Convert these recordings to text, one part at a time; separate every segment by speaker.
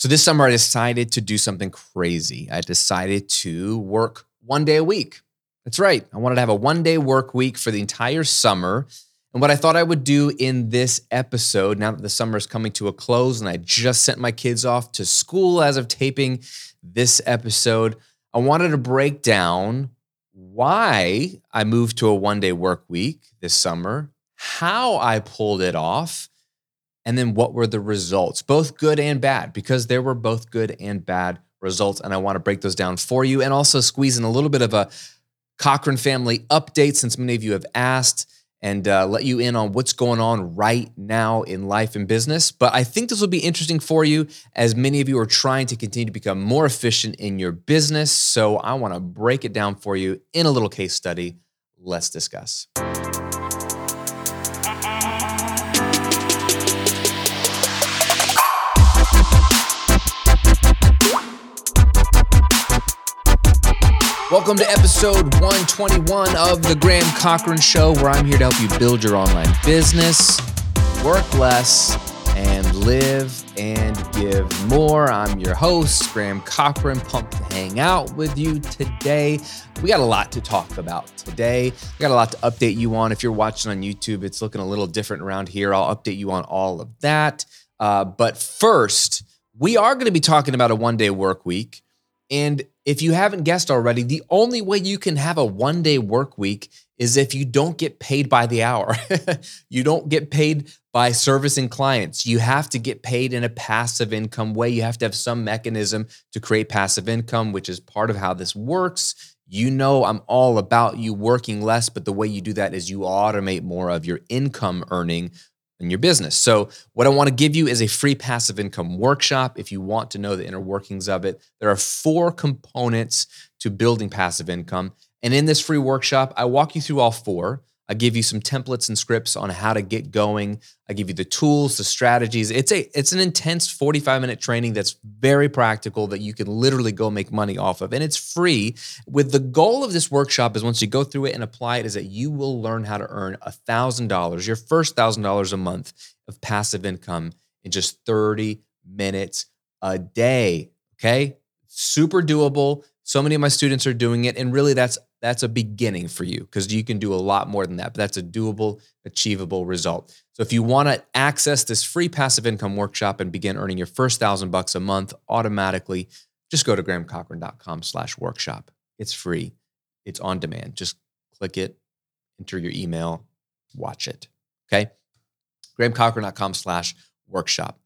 Speaker 1: So this summer, I decided to do something crazy. I decided to work one day a week. That's right. I wanted to have a one day work week for the entire summer. And what I thought I would do in this episode, now that the summer is coming to a close and I just sent my kids off to school as of taping this episode, I wanted to break down why I moved to a one day work week this summer, how I pulled it off, and then what were the results, both good and bad, because there were both good and bad results. And I want to break those down for you and also squeeze in a little bit of a Cochran family update since many of you have asked and uh, let you in on what's going on right now in life and business. But I think this will be interesting for you as many of you are trying to continue to become more efficient in your business. So I want to break it down for you in a little case study. Let's discuss. Welcome to episode 121 of The Graham Cochran Show, where I'm here to help you build your online business, work less, and live and give more. I'm your host, Graham Cochran. Pumped to hang out with you today. We got a lot to talk about today. We got a lot to update you on. If you're watching on YouTube, it's looking a little different around here. I'll update you on all of that. Uh, but first, we are going to be talking about a one day work week. And if you haven't guessed already, the only way you can have a one day work week is if you don't get paid by the hour. you don't get paid by servicing clients. You have to get paid in a passive income way. You have to have some mechanism to create passive income, which is part of how this works. You know, I'm all about you working less, but the way you do that is you automate more of your income earning in your business. So, what I want to give you is a free passive income workshop. If you want to know the inner workings of it, there are four components to building passive income. And in this free workshop, I walk you through all four. I give you some templates and scripts on how to get going. I give you the tools, the strategies. It's a it's an intense 45 minute training that's very practical that you can literally go make money off of and it's free. With the goal of this workshop is once you go through it and apply it is that you will learn how to earn $1000, your first $1000 a month of passive income in just 30 minutes a day, okay? Super doable. So many of my students are doing it and really that's that's a beginning for you because you can do a lot more than that. But that's a doable, achievable result. So if you want to access this free passive income workshop and begin earning your first thousand bucks a month automatically, just go to grahamcochran.com slash workshop. It's free. It's on demand. Just click it, enter your email, watch it. Okay. grahamcochran.com slash workshop.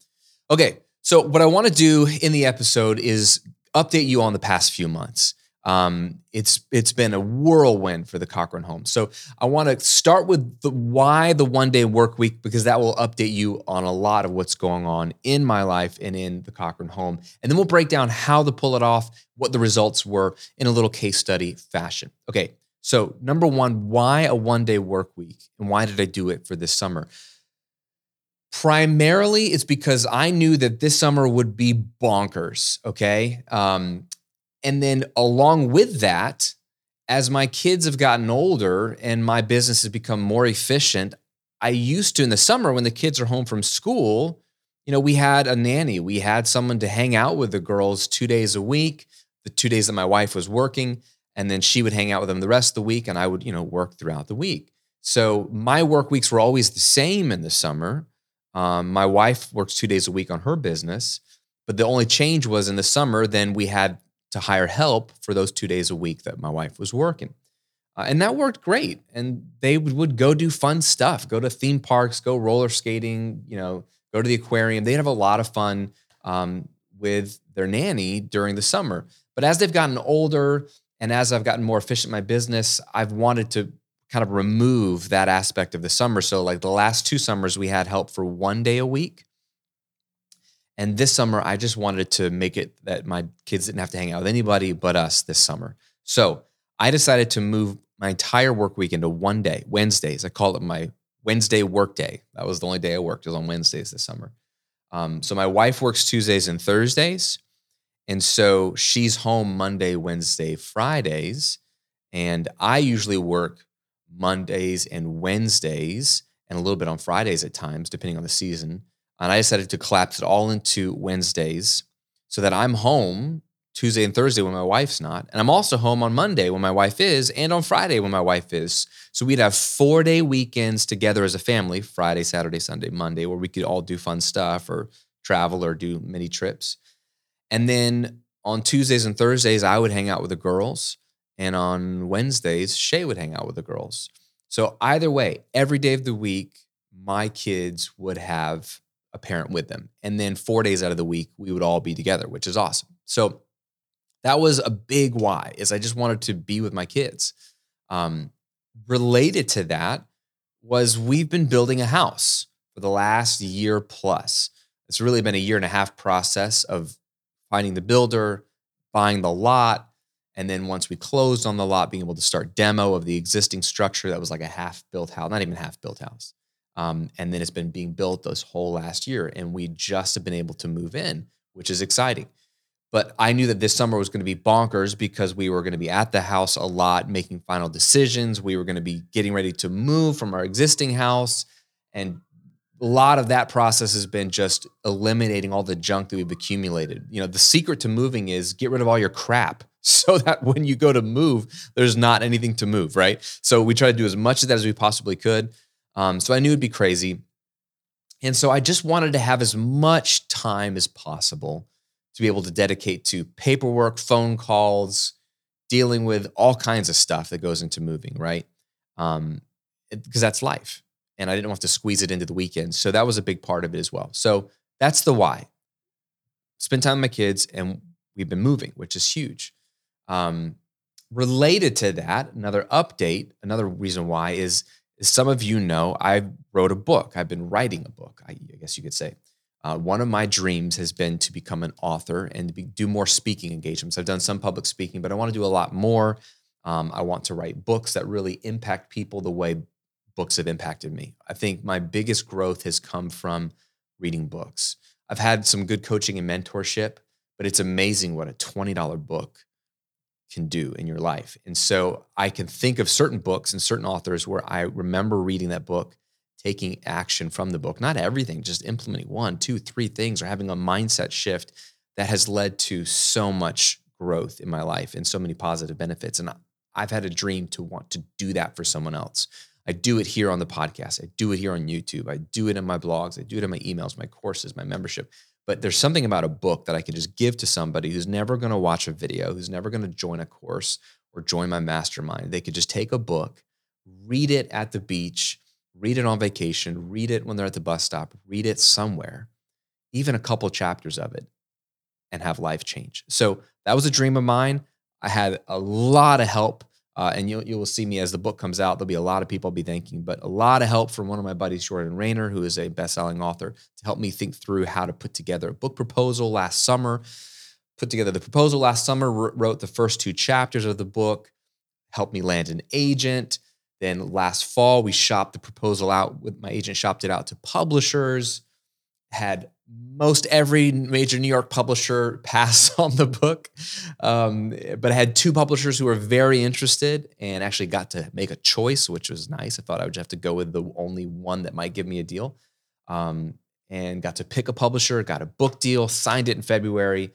Speaker 1: Okay. So what I want to do in the episode is update you on the past few months. Um, it's it's been a whirlwind for the Cochran home. So I want to start with the why the one day work week because that will update you on a lot of what's going on in my life and in the Cochran home, and then we'll break down how to pull it off, what the results were in a little case study fashion. Okay, so number one, why a one day work week, and why did I do it for this summer? Primarily, it's because I knew that this summer would be bonkers. Okay. Um, and then along with that, as my kids have gotten older and my business has become more efficient, I used to in the summer when the kids are home from school, you know, we had a nanny. We had someone to hang out with the girls two days a week, the two days that my wife was working, and then she would hang out with them the rest of the week, and I would, you know, work throughout the week. So my work weeks were always the same in the summer. Um, my wife works two days a week on her business, but the only change was in the summer, then we had to hire help for those two days a week that my wife was working. Uh, and that worked great. And they would, would go do fun stuff, go to theme parks, go roller skating, you know, go to the aquarium. They'd have a lot of fun um, with their nanny during the summer. But as they've gotten older and as I've gotten more efficient in my business, I've wanted to kind of remove that aspect of the summer. So, like the last two summers, we had help for one day a week. And this summer, I just wanted to make it that my kids didn't have to hang out with anybody but us this summer. So I decided to move my entire work week into one day, Wednesdays. I call it my Wednesday work day. That was the only day I worked, it was on Wednesdays this summer. Um, so my wife works Tuesdays and Thursdays. And so she's home Monday, Wednesday, Fridays. And I usually work Mondays and Wednesdays and a little bit on Fridays at times, depending on the season. And I decided to collapse it all into Wednesdays. so that I'm home Tuesday and Thursday when my wife's not. And I'm also home on Monday when my wife is, and on Friday when my wife is. So we'd have four day weekends together as a family Friday, Saturday, Sunday, Monday, where we could all do fun stuff or travel or do mini trips. And then on Tuesdays and Thursdays, I would hang out with the girls. And on Wednesdays, Shay would hang out with the girls. So either way, every day of the week, my kids would have a parent with them. And then four days out of the week, we would all be together, which is awesome. So that was a big why is i just wanted to be with my kids um, related to that was we've been building a house for the last year plus it's really been a year and a half process of finding the builder buying the lot and then once we closed on the lot being able to start demo of the existing structure that was like a half built house not even half built house um, and then it's been being built this whole last year and we just have been able to move in which is exciting but I knew that this summer was going to be bonkers because we were going to be at the house a lot, making final decisions. We were going to be getting ready to move from our existing house. And a lot of that process has been just eliminating all the junk that we've accumulated. You know, the secret to moving is get rid of all your crap so that when you go to move, there's not anything to move, right? So we try to do as much of that as we possibly could. Um, so I knew it'd be crazy. And so I just wanted to have as much time as possible to be able to dedicate to paperwork, phone calls, dealing with all kinds of stuff that goes into moving, right? Um, because that's life. And I didn't have to squeeze it into the weekend. So that was a big part of it as well. So that's the why. Spend time with my kids, and we've been moving, which is huge. Um, related to that, another update, another reason why is, is some of you know I wrote a book. I've been writing a book, I, I guess you could say. Uh, one of my dreams has been to become an author and be, do more speaking engagements. I've done some public speaking, but I want to do a lot more. Um, I want to write books that really impact people the way books have impacted me. I think my biggest growth has come from reading books. I've had some good coaching and mentorship, but it's amazing what a $20 book can do in your life. And so I can think of certain books and certain authors where I remember reading that book taking action from the book. Not everything, just implementing one, two, three things or having a mindset shift that has led to so much growth in my life and so many positive benefits. And I've had a dream to want to do that for someone else. I do it here on the podcast. I do it here on YouTube. I do it in my blogs. I do it in my emails, my courses, my membership. But there's something about a book that I can just give to somebody who's never going to watch a video, who's never going to join a course or join my mastermind. They could just take a book, read it at the beach, read it on vacation, read it when they're at the bus stop, read it somewhere, even a couple chapters of it, and have life change. So that was a dream of mine. I had a lot of help. Uh, and you'll, you will see me as the book comes out. There'll be a lot of people I'll be thanking, but a lot of help from one of my buddies, Jordan Raynor, who is a best-selling author, to help me think through how to put together a book proposal last summer. Put together the proposal last summer, wrote the first two chapters of the book, helped me land an agent, then last fall, we shopped the proposal out with my agent, shopped it out to publishers, had most every major New York publisher pass on the book. Um, but I had two publishers who were very interested and actually got to make a choice, which was nice. I thought I would have to go with the only one that might give me a deal. Um, and got to pick a publisher, got a book deal, signed it in February.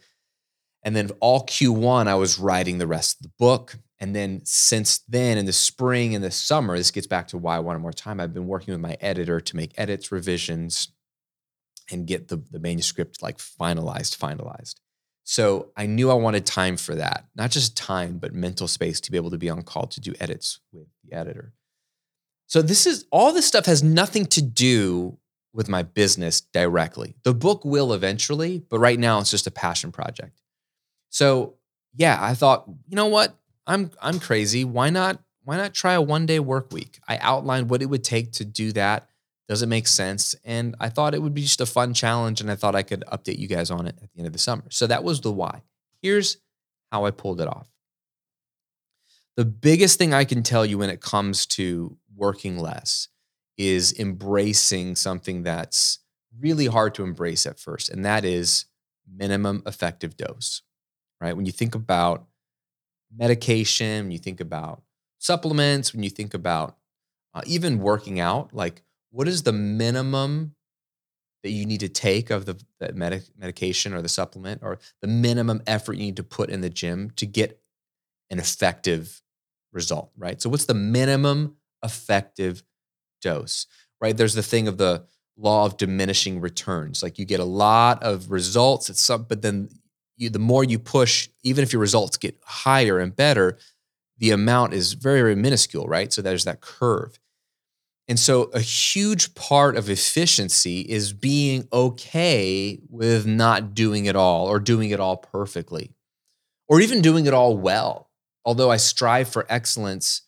Speaker 1: And then all Q1, I was writing the rest of the book. And then since then, in the spring and the summer, this gets back to why I wanted more time. I've been working with my editor to make edits, revisions, and get the, the manuscript like finalized, finalized. So I knew I wanted time for that, not just time, but mental space to be able to be on call to do edits with the editor. So this is all this stuff has nothing to do with my business directly. The book will eventually, but right now it's just a passion project. So yeah, I thought, you know what? I'm I'm crazy. Why not why not try a one day work week? I outlined what it would take to do that. Does it make sense? And I thought it would be just a fun challenge and I thought I could update you guys on it at the end of the summer. So that was the why. Here's how I pulled it off. The biggest thing I can tell you when it comes to working less is embracing something that's really hard to embrace at first, and that is minimum effective dose, right? When you think about medication, when you think about supplements, when you think about uh, even working out, like what is the minimum that you need to take of the, the medic, medication or the supplement or the minimum effort you need to put in the gym to get an effective result, right? So what's the minimum effective dose, right? There's the thing of the law of diminishing returns. Like you get a lot of results at some, but then you, the more you push, even if your results get higher and better, the amount is very, very minuscule, right? So there's that curve. And so a huge part of efficiency is being okay with not doing it all or doing it all perfectly or even doing it all well. Although I strive for excellence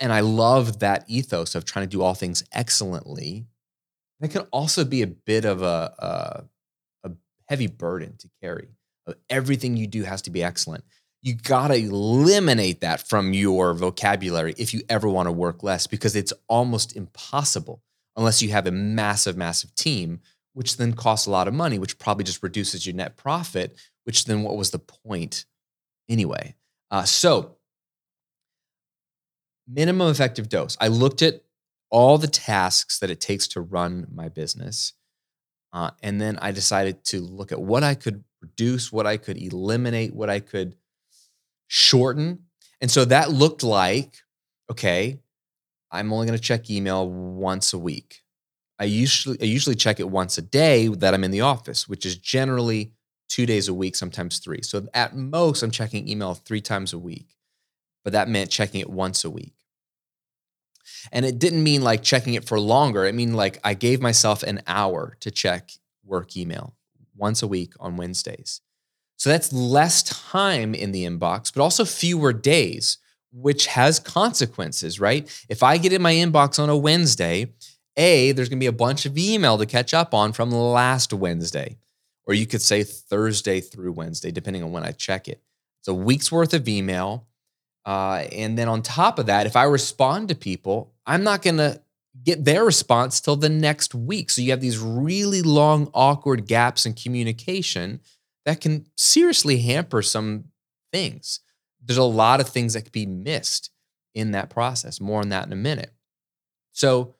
Speaker 1: and I love that ethos of trying to do all things excellently, that can also be a bit of a, a, a heavy burden to carry. Everything you do has to be excellent. You got to eliminate that from your vocabulary if you ever want to work less because it's almost impossible unless you have a massive, massive team, which then costs a lot of money, which probably just reduces your net profit, which then what was the point anyway? Uh, so, minimum effective dose. I looked at all the tasks that it takes to run my business. Uh, and then I decided to look at what I could reduce, what I could eliminate, what I could shorten. And so that looked like okay, I'm only going to check email once a week. I usually I usually check it once a day that I'm in the office, which is generally 2 days a week, sometimes 3. So at most I'm checking email 3 times a week. But that meant checking it once a week. And it didn't mean like checking it for longer. It mean like I gave myself an hour to check work email once a week on Wednesdays. So that's less time in the inbox, but also fewer days, which has consequences, right? If I get in my inbox on a Wednesday, A, there's gonna be a bunch of email to catch up on from last Wednesday. Or you could say Thursday through Wednesday, depending on when I check it. It's a week's worth of email. Uh, and then on top of that, if I respond to people, I'm not to get their response till the next week. So you have these really long, awkward gaps in communication that can seriously hamper some things. There's a lot of things that could be missed in that process. More on that in a minute. So,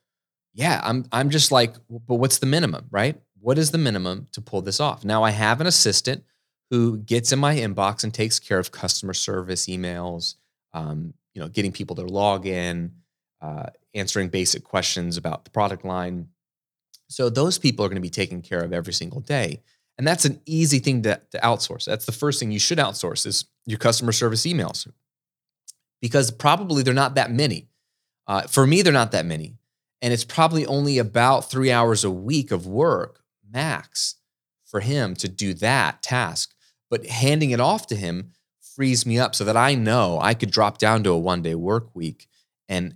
Speaker 1: yeah, I'm I'm just like, but what's the minimum, right? What is the minimum to pull this off? Now I have an assistant who gets in my inbox and takes care of customer service emails, um, you know, getting people to log in, uh, answering basic questions about the product line. So those people are going to be taken care of every single day. And that's an easy thing to, to outsource. That's the first thing you should outsource is your customer service emails because probably they're not that many. Uh, for me, they're not that many. And it's probably only about three hours a week of work max for him to do that task. But handing it off to him frees me up so that I know I could drop down to a one day work week and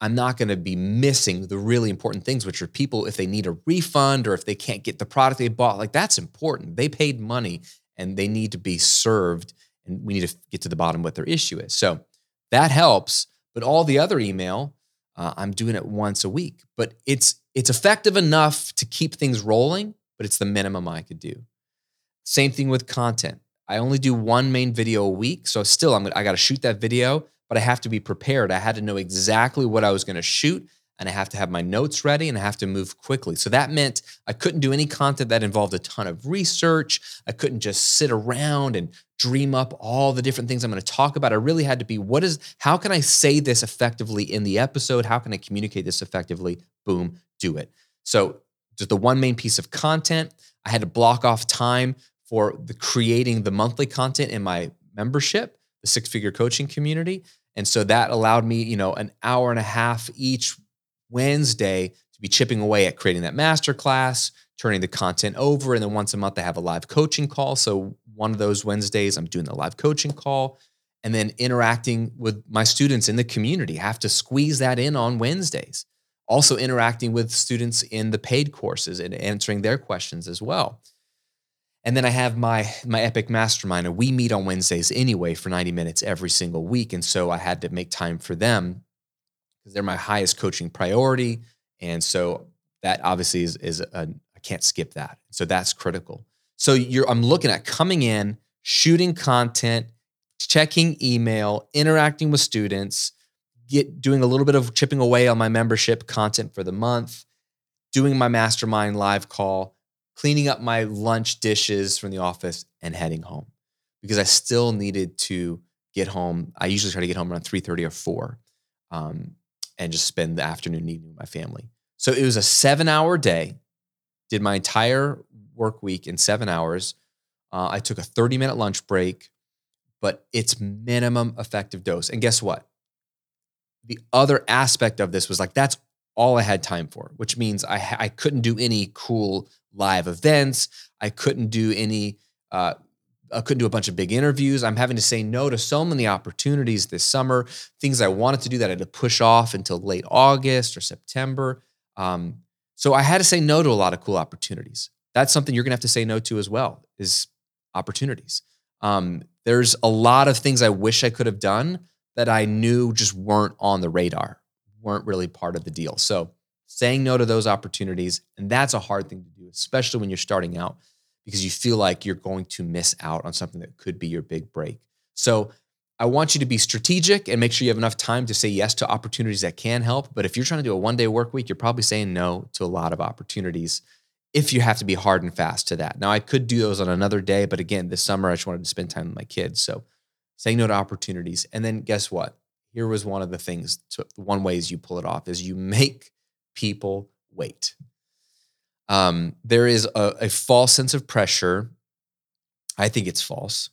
Speaker 1: I'm not going to be missing the really important things, which are people, if they need a refund or if they can't get the product they bought, like that's important. They paid money and they need to be served, and we need to get to the bottom what their issue is. So that helps. But all the other email, uh, I'm doing it once a week, but it's it's effective enough to keep things rolling, but it's the minimum I could do. Same thing with content. I only do one main video a week. So still, I'm I got to shoot that video, but I have to be prepared. I had to know exactly what I was going to shoot, and I have to have my notes ready, and I have to move quickly. So that meant I couldn't do any content that involved a ton of research. I couldn't just sit around and dream up all the different things I'm going to talk about. I really had to be what is how can I say this effectively in the episode? How can I communicate this effectively? Boom, do it. So just the one main piece of content. I had to block off time for the creating the monthly content in my membership, the six figure coaching community. And so that allowed me, you know, an hour and a half each Wednesday to be chipping away at creating that masterclass, turning the content over. And then once a month, I have a live coaching call. So one of those Wednesdays, I'm doing the live coaching call and then interacting with my students in the community. I have to squeeze that in on Wednesdays. Also interacting with students in the paid courses and answering their questions as well. And then I have my my Epic Mastermind, and we meet on Wednesdays anyway for 90 minutes every single week. And so I had to make time for them because they're my highest coaching priority. And so that obviously is, is a, I can't skip that. So that's critical. So you're I'm looking at coming in, shooting content, checking email, interacting with students, get doing a little bit of chipping away on my membership content for the month, doing my mastermind live call, cleaning up my lunch dishes from the office, and heading home because I still needed to get home. I usually try to get home around 3:30 or 4 um, and just spend the afternoon evening with my family. So it was a seven hour day, did my entire work week in seven hours. Uh, I took a 30 minute lunch break, but it's minimum effective dose. And guess what? The other aspect of this was like, that's all I had time for, which means I, I couldn't do any cool live events. I couldn't do any uh, I couldn't do a bunch of big interviews. I'm having to say no to so many opportunities this summer, things I wanted to do that I had to push off until late August or September. Um, so I had to say no to a lot of cool opportunities. That's something you're to have to say no to as well is opportunities. Um, there's a lot of things I wish I could have done that I knew just weren't on the radar, weren't really part of the deal. So saying no to those opportunities, and that's a hard thing to do, especially when you're starting out because you feel like you're going to miss out on something that could be your big break. So I want you to be strategic and make sure you have enough time to say yes to opportunities that can help. But if you're trying to do a one day work week, you're probably saying no to a lot of opportunities if you have to be hard and fast to that. Now, I could do those on another day, but again, this summer I just wanted to spend time with my kids. So saying no to opportunities. And then guess what? Here was one of the things, to, one ways you pull it off is you make people wait. Um, there is a, a false sense of pressure. I think it's false.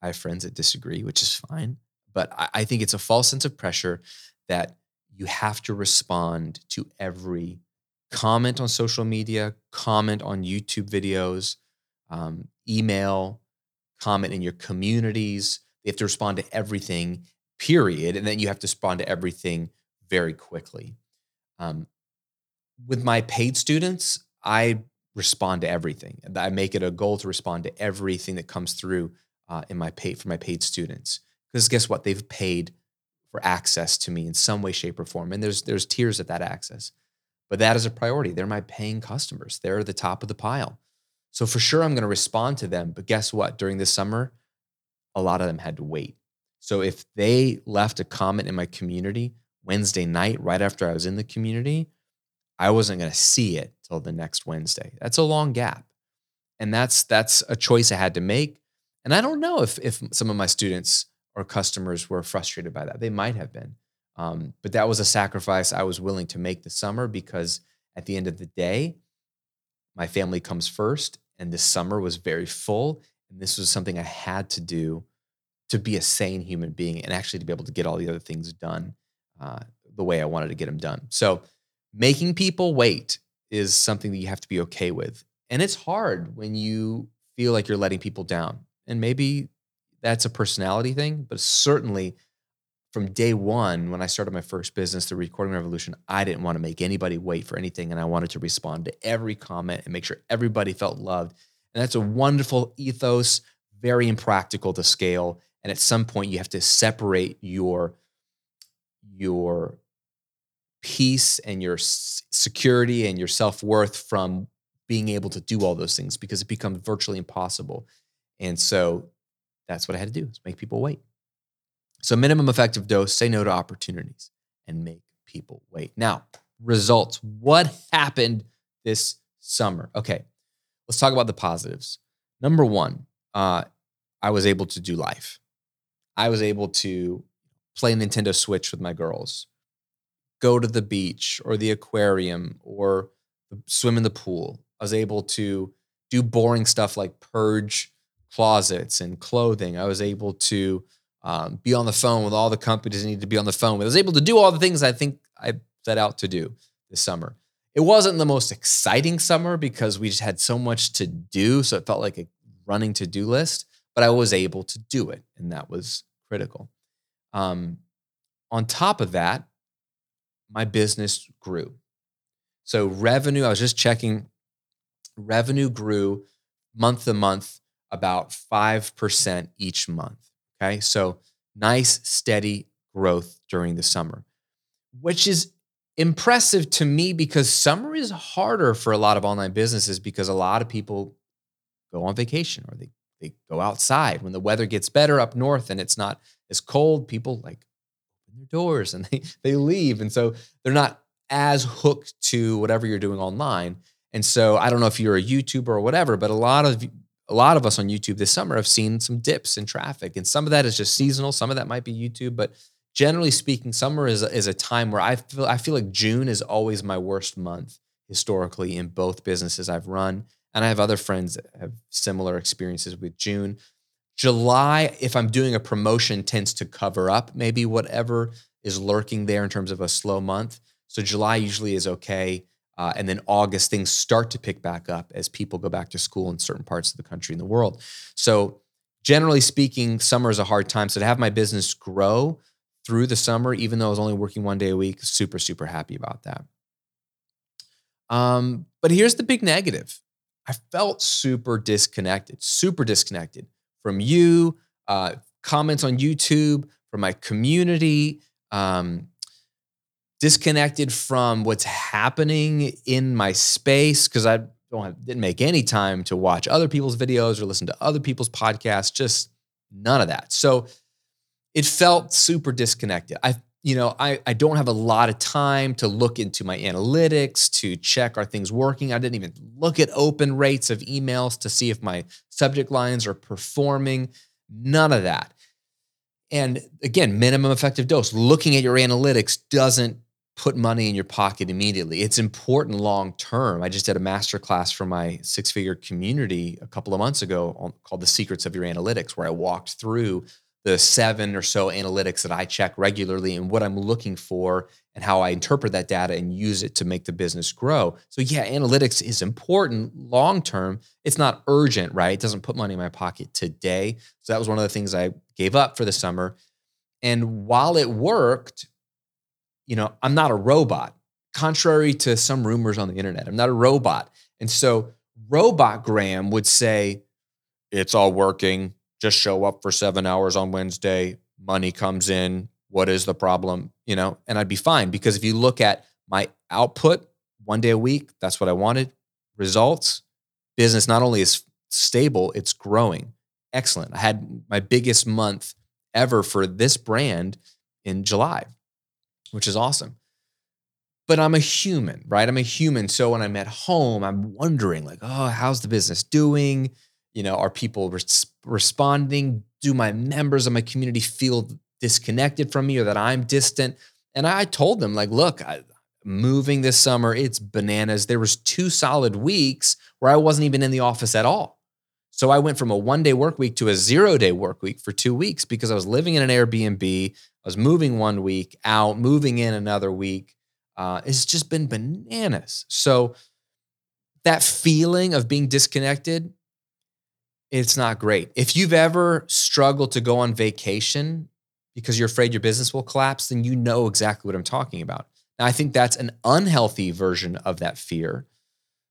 Speaker 1: I have friends that disagree, which is fine. But I, I think it's a false sense of pressure that you have to respond to every comment on social media, comment on YouTube videos, um, email, comment in your communities. You have to respond to everything, period. And then you have to respond to everything very quickly. Um, with my paid students, I respond to everything. I make it a goal to respond to everything that comes through uh, in my pay for my paid students. Because guess what? They've paid for access to me in some way, shape, or form. And there's there's tiers of that access. But that is a priority. They're my paying customers. They're the top of the pile. So for sure I'm going to respond to them. But guess what? During this summer, a lot of them had to wait. So if they left a comment in my community Wednesday night, right after I was in the community, I wasn't going to see it till the next Wednesday. That's a long gap. And that's that's a choice I had to make. And I don't know if if some of my students or customers were frustrated by that. They might have been. Um, but that was a sacrifice I was willing to make this summer because at the end of the day, my family comes first. And this summer was very full. And this was something I had to do to be a sane human being and actually to be able to get all the other things done uh, the way I wanted to get them done. So making people wait is something that you have to be okay with. And it's hard when you feel like you're letting people down. And maybe that's a personality thing, but certainly from day one, when I started my first business, the Recording Revolution, I didn't want to make anybody wait for anything. And I wanted to respond to every comment and make sure everybody felt loved. And that's a wonderful ethos, very impractical to scale. And at some point, you have to separate your, your peace and your security and your self worth from being able to do all those things because it becomes virtually impossible. And so that's what I had to do is make people wait. So minimum effective dose, say no to opportunities and make people wait. Now, results. What happened this summer? Okay, let's talk about the positives. Number one, uh, I was able to do life. I was able to play Nintendo Switch with my girls go to the beach or the aquarium or swim in the pool. I was able to do boring stuff like purge closets and clothing. I was able to um, be on the phone with all the companies I needed to be on the phone with. I was able to do all the things I think I set out to do this summer. It wasn't the most exciting summer because we just had so much to do. So it felt like a running to do list, but I was able to do it. And that was critical. Um, on top of that, my business grew. So revenue, I was just checking, revenue grew month to month about 5% each month. Okay. So nice, steady growth during the summer, which is impressive to me because summer is harder for a lot of online businesses because a lot of people go on vacation or they, they go outside when the weather gets better up north and it's not as cold. People like open their doors and they, they leave. And so they're not as hooked to whatever you're doing online. And so I don't know if you're a YouTuber or whatever, but a lot of a lot of us on YouTube this summer have seen some dips in traffic, and some of that is just seasonal. Some of that might be YouTube, but generally speaking, summer is a, is a time where I feel I feel like June is always my worst month historically in both businesses I've run, and I have other friends that have similar experiences with June. July, if I'm doing a promotion, tends to cover up maybe whatever is lurking there in terms of a slow month. So July usually is okay. Uh, and then August, things start to pick back up as people go back to school in certain parts of the country and the world. So, generally speaking, summer is a hard time. So, to have my business grow through the summer, even though I was only working one day a week, super, super happy about that. Um, but here's the big negative I felt super disconnected, super disconnected from you, uh, comments on YouTube, from my community. Um, disconnected from what's happening in my space because I don't have, didn't make any time to watch other people's videos or listen to other people's podcasts. Just none of that. So it felt super disconnected. I you know I I don't have a lot of time to look into my analytics to check are things working. I didn't even look at open rates of emails to see if my subject lines are performing. None of that. And again, minimum effective dose. Looking at your analytics doesn't put money in your pocket immediately. It's important long term. I just did a master class for my six figure community a couple of months ago called The Secrets of Your Analytics, where I walked through the seven or so analytics that I check regularly and what I'm looking for and how I interpret that data and use it to make the business grow. So, yeah, analytics is important long term. It's not urgent, right? It doesn't put money in my pocket today. So, that was one of the things I gave up for the summer. And while it worked, you know, I'm not a robot, contrary to some rumors on the internet. I'm not a robot. And so Robot Graham would say, it's all working. Just show up for seven hours on Wednesday. Money comes in. What is the problem? You know, and I'd be fine because if you look at my output one day a week, that's what I wanted. Results, business not only is stable, it's growing. Excellent. I had my biggest month ever for this brand in July which is awesome. But I'm a human, right? I'm a human. So when I'm at home, I'm wondering, like, oh, how's the business doing? You know, are people res- responding? Do my members of my community feel disconnected from me or that I'm distant? And I told them, like, look, I, moving this summer, it's bananas. There was two solid weeks where I wasn't even in the office at all. So I went from a one day work week to a zero day work week for two weeks because I was living in an Airbnb. I was moving one week out, moving in another week. Uh, it's just been bananas. So that feeling of being disconnected, it's not great. If you've ever struggled to go on vacation because you're afraid your business will collapse, then you know exactly what I'm talking about. Now, I think that's an unhealthy version of that fear,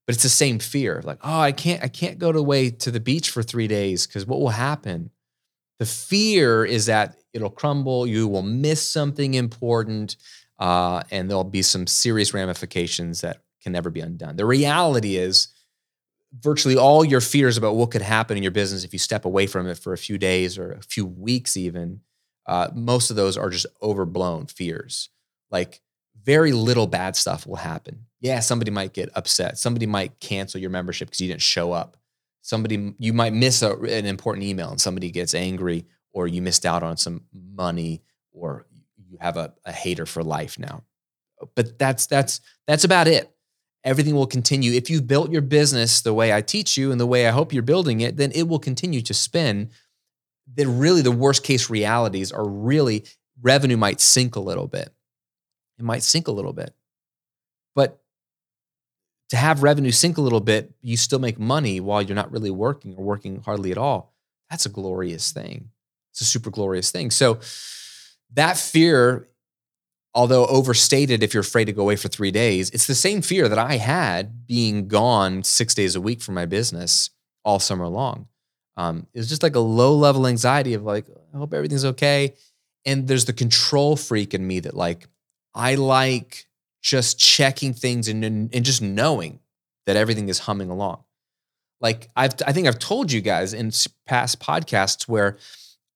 Speaker 1: but it's the same fear. Like, oh, I can't, I can't go away to the beach for three days because what will happen? The fear is that it'll crumble, you will miss something important, uh, and there'll be some serious ramifications that can never be undone. The reality is, virtually all your fears about what could happen in your business if you step away from it for a few days or a few weeks, even, uh, most of those are just overblown fears. Like, very little bad stuff will happen. Yeah, somebody might get upset. Somebody might cancel your membership because you didn't show up somebody you might miss a, an important email and somebody gets angry or you missed out on some money or you have a, a hater for life now but that's that's that's about it everything will continue if you've built your business the way i teach you and the way i hope you're building it then it will continue to spin then really the worst case realities are really revenue might sink a little bit it might sink a little bit but to have revenue sink a little bit, you still make money while you're not really working or working hardly at all. That's a glorious thing. It's a super glorious thing. So that fear, although overstated if you're afraid to go away for three days, it's the same fear that I had being gone six days a week from my business all summer long. Um, it was just like a low level anxiety of like, I hope everything's okay. And there's the control freak in me that like, I like just checking things and, and just knowing that everything is humming along. Like I've, I think I've told you guys in past podcasts where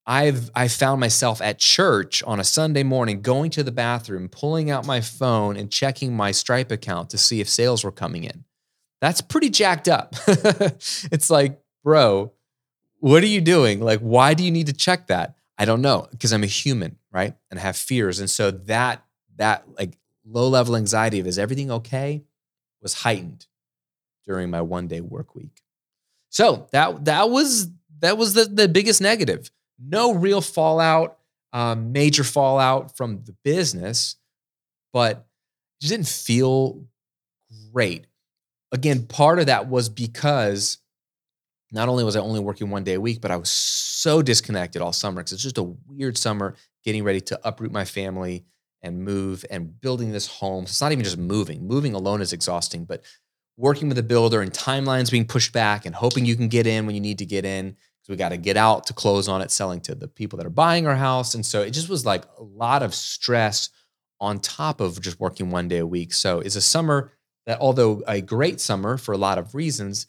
Speaker 1: I've I found myself at church on a Sunday morning going to the bathroom, pulling out my phone and checking my Stripe account to see if sales were coming in. That's pretty jacked up. it's like, bro, what are you doing? Like, why do you need to check that? I don't know because I'm a human, right? And I have fears. And so that that like low level anxiety of is everything okay was heightened during my one day work week. So that that was that was the, the biggest negative. No real fallout, um, major fallout from the business, but it didn't feel great. Again, part of that was because not only was I only working one day a week, but I was so disconnected all summer because it's just a weird summer getting ready to uproot my family and move and building this home. So it's not even just moving. Moving alone is exhausting, but working with a builder and timelines being pushed back and hoping you can get in when you need to get in because we got to get out to close on it, selling to the people that are buying our house. And so it just was like a lot of stress on top of just working one day a week. So it's a summer that, although a great summer for a lot of reasons,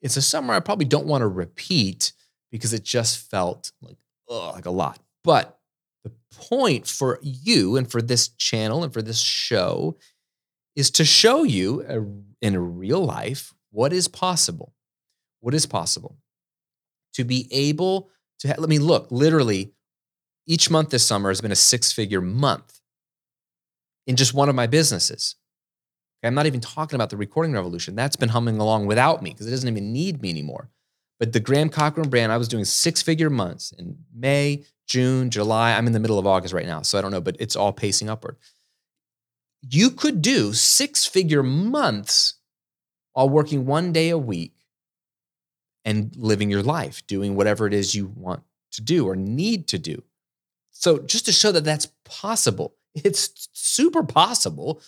Speaker 1: it's a summer I probably don't want to repeat because it just felt like, ugh, like a lot. But the point for you and for this channel and for this show is to show you a, in real life what is possible. What is possible? To be able to, ha- let me look, literally, each month this summer has been a six figure month in just one of my businesses. I'm not even talking about the recording revolution. That's been humming along without me because it doesn't even need me anymore. But the Graham Cochran brand, I was doing six figure months in May, June, July. I'm in the middle of August right now. So I don't know, but it's all pacing upward. You could do six figure months while working one day a week and living your life, doing whatever it is you want to do or need to do. So just to show that that's possible, it's super possible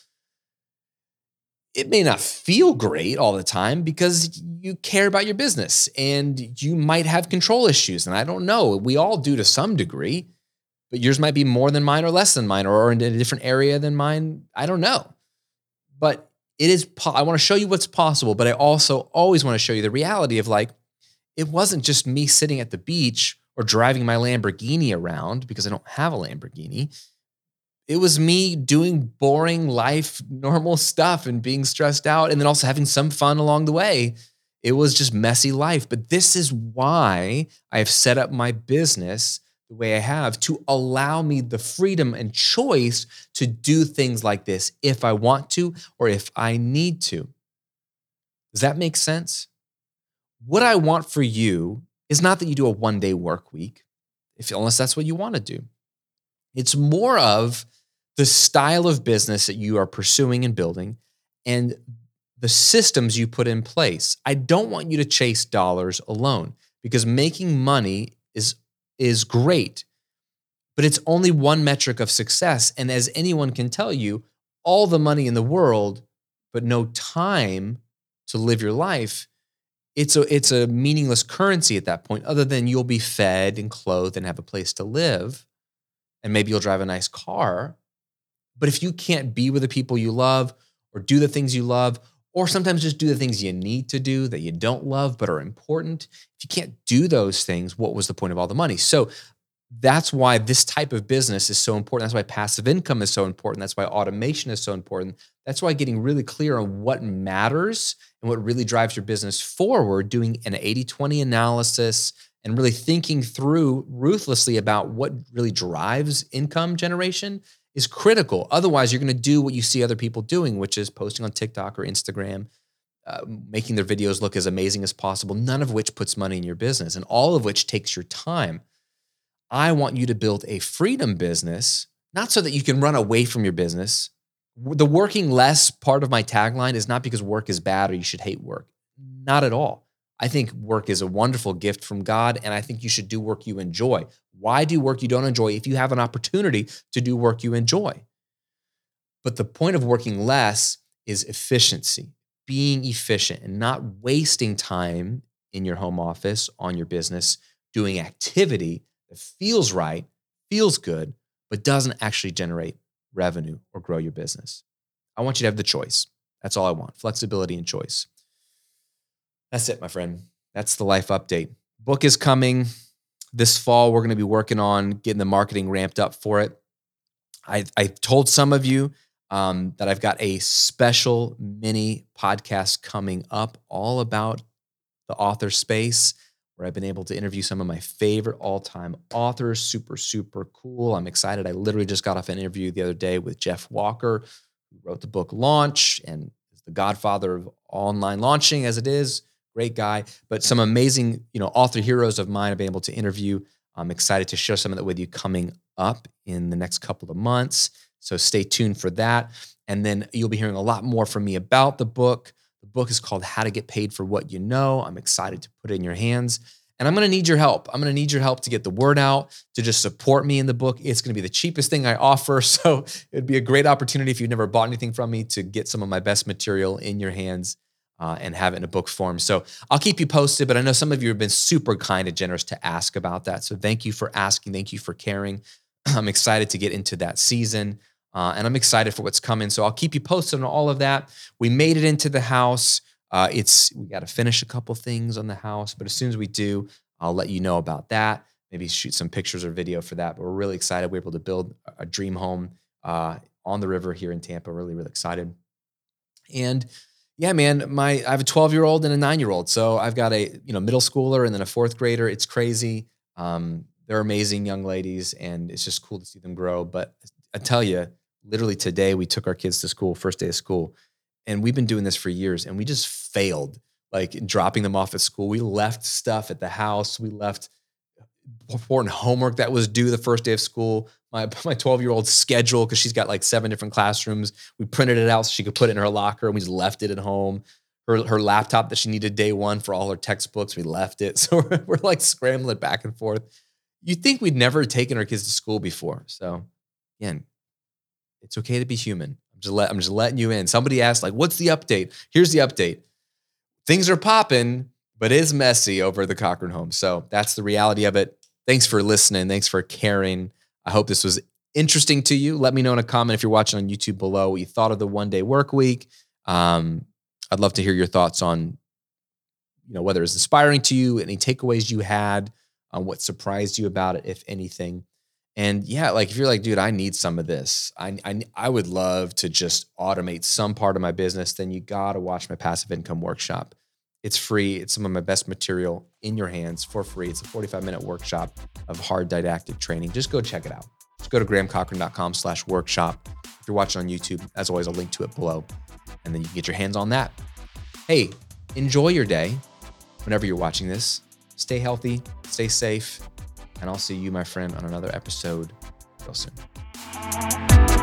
Speaker 1: it may not feel great all the time because you care about your business and you might have control issues. And I don't know, we all do to some degree, but yours might be more than mine or less than mine or in a different area than mine. I don't know. But it is, I want to show you what's possible, but I also always want to show you the reality of like, it wasn't just me sitting at the beach or driving my Lamborghini around because I don't have a Lamborghini it was me doing boring life, normal stuff and being stressed out and then also having some fun along the way. It was just messy life. But this is why I've set up my business the way I have to allow me the freedom and choice to do things like this if I want to or if I need to. Does that make sense? What I want for you is not that you do a one day work week, if, unless that's what you want to do. It's more of the style of business that you are pursuing and building and the systems you put in place. I don't want you to chase dollars alone because making money is is great. But it's only one metric of success and as anyone can tell you, all the money in the world but no time to live your life, it's a it's a meaningless currency at that point other than you'll be fed and clothed and have a place to live and maybe you'll drive a nice car but if you can't be with the people you love or do the things you love, or sometimes just do the things you need to do that you don't love but are important, if you can't do those things, what was the point of all the money? So that's why this type of business is so important. That's why passive income is so important. That's why automation is so important. That's why getting really clear on what matters and what really drives your business forward, doing an 80 20 analysis and really thinking through ruthlessly about what really drives income generation is critical. Otherwise, you're going to do what you see other people doing, which is posting on TikTok or Instagram, uh, making their videos look as amazing as possible, none of which puts money in your business and all of which takes your time. I want you to build a freedom business, not so that you can run away from your business. The working less part of my tagline is not because work is bad or you should hate work. Not at all. I think work is a wonderful gift from God, and I think you should do work you enjoy. Why do work you don't enjoy if you have an opportunity to do work you enjoy? But the point of working less is efficiency, being efficient and not wasting time in your home office, on your business, doing activity that feels right, feels good, but doesn't actually generate revenue or grow your business. I want you to have the choice. That's all I want flexibility and choice. That's it, my friend. That's the life update. Book is coming. this fall, we're going to be working on getting the marketing ramped up for it. I, I told some of you um, that I've got a special mini podcast coming up all about the author space where I've been able to interview some of my favorite all time authors. Super, super cool. I'm excited. I literally just got off an interview the other day with Jeff Walker, who wrote the book Launch and is the godfather of online launching as it is. Great guy, but some amazing, you know, author heroes of mine I've been able to interview. I'm excited to share some of that with you coming up in the next couple of months. So stay tuned for that. And then you'll be hearing a lot more from me about the book. Book is called How to Get Paid for What You Know. I'm excited to put it in your hands. And I'm going to need your help. I'm going to need your help to get the word out, to just support me in the book. It's going to be the cheapest thing I offer. So it'd be a great opportunity if you've never bought anything from me to get some of my best material in your hands uh, and have it in a book form. So I'll keep you posted, but I know some of you have been super kind and generous to ask about that. So thank you for asking. Thank you for caring. I'm excited to get into that season. Uh, and I'm excited for what's coming. So I'll keep you posted on all of that. We made it into the house. Uh, it's we got to finish a couple things on the house, but as soon as we do, I'll let you know about that. Maybe shoot some pictures or video for that. But we're really excited. We're able to build a dream home uh, on the river here in Tampa. Really, really excited. And yeah, man, my I have a 12 year old and a nine year old. So I've got a you know middle schooler and then a fourth grader. It's crazy. Um, they're amazing young ladies, and it's just cool to see them grow. But I tell you, literally today we took our kids to school, first day of school, and we've been doing this for years, and we just failed like dropping them off at school. We left stuff at the house. We left important homework that was due the first day of school. My my 12 year old schedule because she's got like seven different classrooms. We printed it out so she could put it in her locker, and we just left it at home. Her her laptop that she needed day one for all her textbooks, we left it. So we're, we're like scrambling back and forth. You think we'd never taken our kids to school before? So again, it's okay to be human. I'm just let I'm just letting you in. Somebody asked like, "What's the update?" Here's the update. Things are popping, but it's messy over the Cochrane home. So that's the reality of it. Thanks for listening. Thanks for caring. I hope this was interesting to you. Let me know in a comment if you're watching on YouTube below what you thought of the one day work week. Um, I'd love to hear your thoughts on, you know, whether it's inspiring to you, any takeaways you had, on what surprised you about it, if anything. And yeah, like if you're like, dude, I need some of this. I, I I would love to just automate some part of my business. Then you gotta watch my passive income workshop. It's free. It's some of my best material in your hands for free. It's a 45 minute workshop of hard didactic training. Just go check it out. Just go to grahamcochrane.com slash workshop. If you're watching on YouTube, as always, I'll link to it below. And then you can get your hands on that. Hey, enjoy your day whenever you're watching this. Stay healthy, stay safe, and I'll see you, my friend, on another episode real soon.